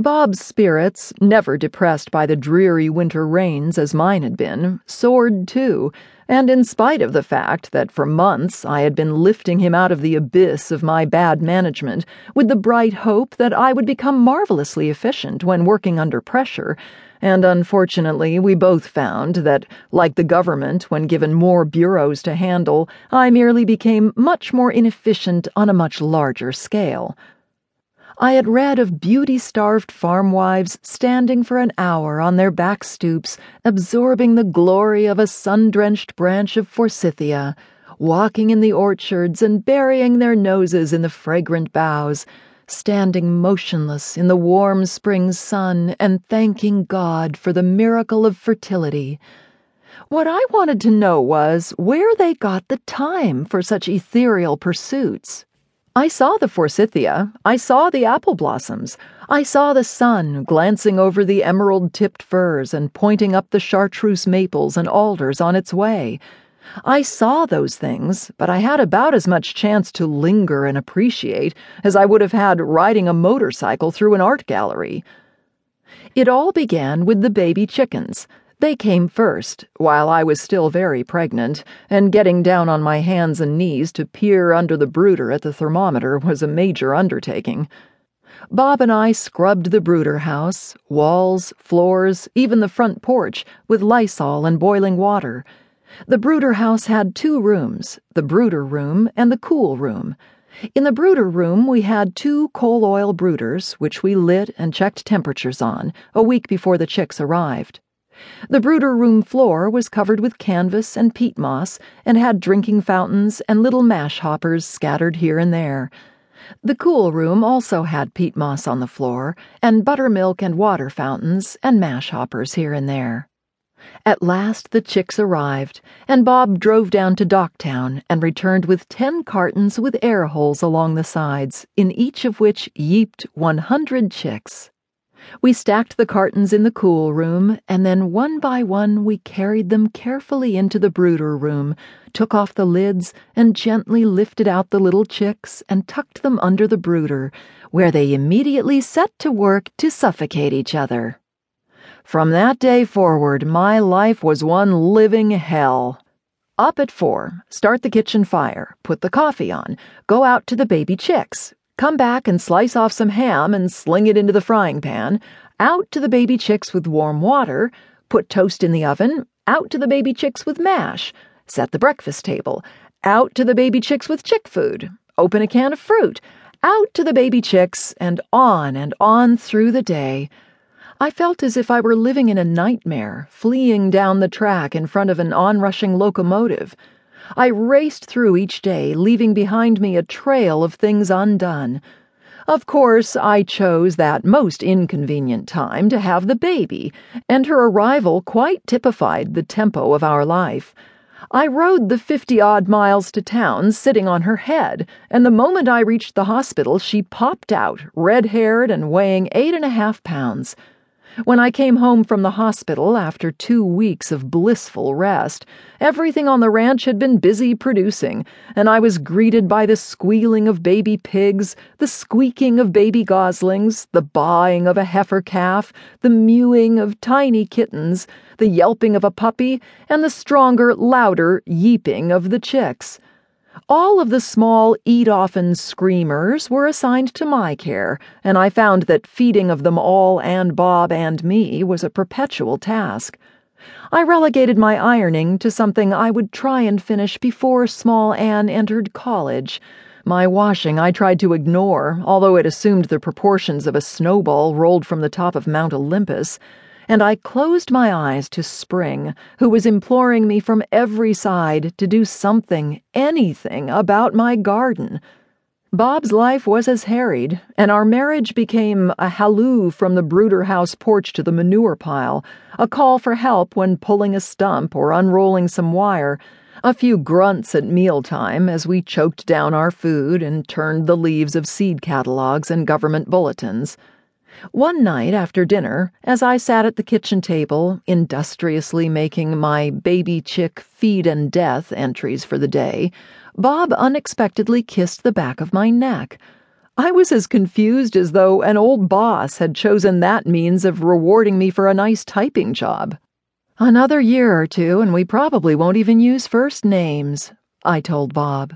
Bob's spirits, never depressed by the dreary winter rains as mine had been, soared too, and in spite of the fact that for months I had been lifting him out of the abyss of my bad management with the bright hope that I would become marvelously efficient when working under pressure, and unfortunately we both found that, like the government when given more bureaus to handle, I merely became much more inefficient on a much larger scale. I had read of beauty starved farm wives standing for an hour on their back stoops, absorbing the glory of a sun drenched branch of forsythia, walking in the orchards and burying their noses in the fragrant boughs, standing motionless in the warm spring sun and thanking God for the miracle of fertility. What I wanted to know was where they got the time for such ethereal pursuits. I saw the forsythia, I saw the apple blossoms, I saw the sun glancing over the emerald tipped firs and pointing up the chartreuse maples and alders on its way. I saw those things, but I had about as much chance to linger and appreciate as I would have had riding a motorcycle through an art gallery. It all began with the baby chickens. They came first, while I was still very pregnant, and getting down on my hands and knees to peer under the brooder at the thermometer was a major undertaking. Bob and I scrubbed the brooder house, walls, floors, even the front porch, with Lysol and boiling water. The brooder house had two rooms the brooder room and the cool room. In the brooder room, we had two coal oil brooders, which we lit and checked temperatures on, a week before the chicks arrived. The brooder room floor was covered with canvas and peat moss and had drinking fountains and little mash hoppers scattered here and there. The cool room also had peat moss on the floor and buttermilk and water fountains and mash hoppers here and there. At last the chicks arrived, and Bob drove down to Docktown and returned with ten cartons with air holes along the sides, in each of which yeeped one hundred chicks. We stacked the cartons in the cool room, and then one by one we carried them carefully into the brooder room, took off the lids, and gently lifted out the little chicks and tucked them under the brooder, where they immediately set to work to suffocate each other. From that day forward, my life was one living hell. Up at four, start the kitchen fire, put the coffee on, go out to the baby chicks, Come back and slice off some ham and sling it into the frying pan. Out to the baby chicks with warm water. Put toast in the oven. Out to the baby chicks with mash. Set the breakfast table. Out to the baby chicks with chick food. Open a can of fruit. Out to the baby chicks, and on and on through the day. I felt as if I were living in a nightmare, fleeing down the track in front of an onrushing locomotive. I raced through each day, leaving behind me a trail of things undone. Of course, I chose that most inconvenient time to have the baby, and her arrival quite typified the tempo of our life. I rode the fifty odd miles to town sitting on her head, and the moment I reached the hospital, she popped out, red haired and weighing eight and a half pounds. When I came home from the hospital after two weeks of blissful rest, everything on the ranch had been busy producing, and I was greeted by the squealing of baby pigs, the squeaking of baby goslings, the baaing of a heifer calf, the mewing of tiny kittens, the yelping of a puppy, and the stronger, louder yeeping of the chicks. All of the small eat often screamers were assigned to my care, and I found that feeding of them all and Bob and me was a perpetual task. I relegated my ironing to something I would try and finish before small Anne entered college. My washing I tried to ignore, although it assumed the proportions of a snowball rolled from the top of Mount Olympus and I closed my eyes to Spring, who was imploring me from every side to do something, anything, about my garden. Bob's life was as harried, and our marriage became a halloo from the brooder house porch to the manure pile, a call for help when pulling a stump or unrolling some wire, a few grunts at mealtime as we choked down our food and turned the leaves of seed catalogues and government bulletins. One night after dinner, as I sat at the kitchen table, industriously making my baby chick feed and death entries for the day, Bob unexpectedly kissed the back of my neck. I was as confused as though an old boss had chosen that means of rewarding me for a nice typing job. Another year or two, and we probably won't even use first names, I told Bob.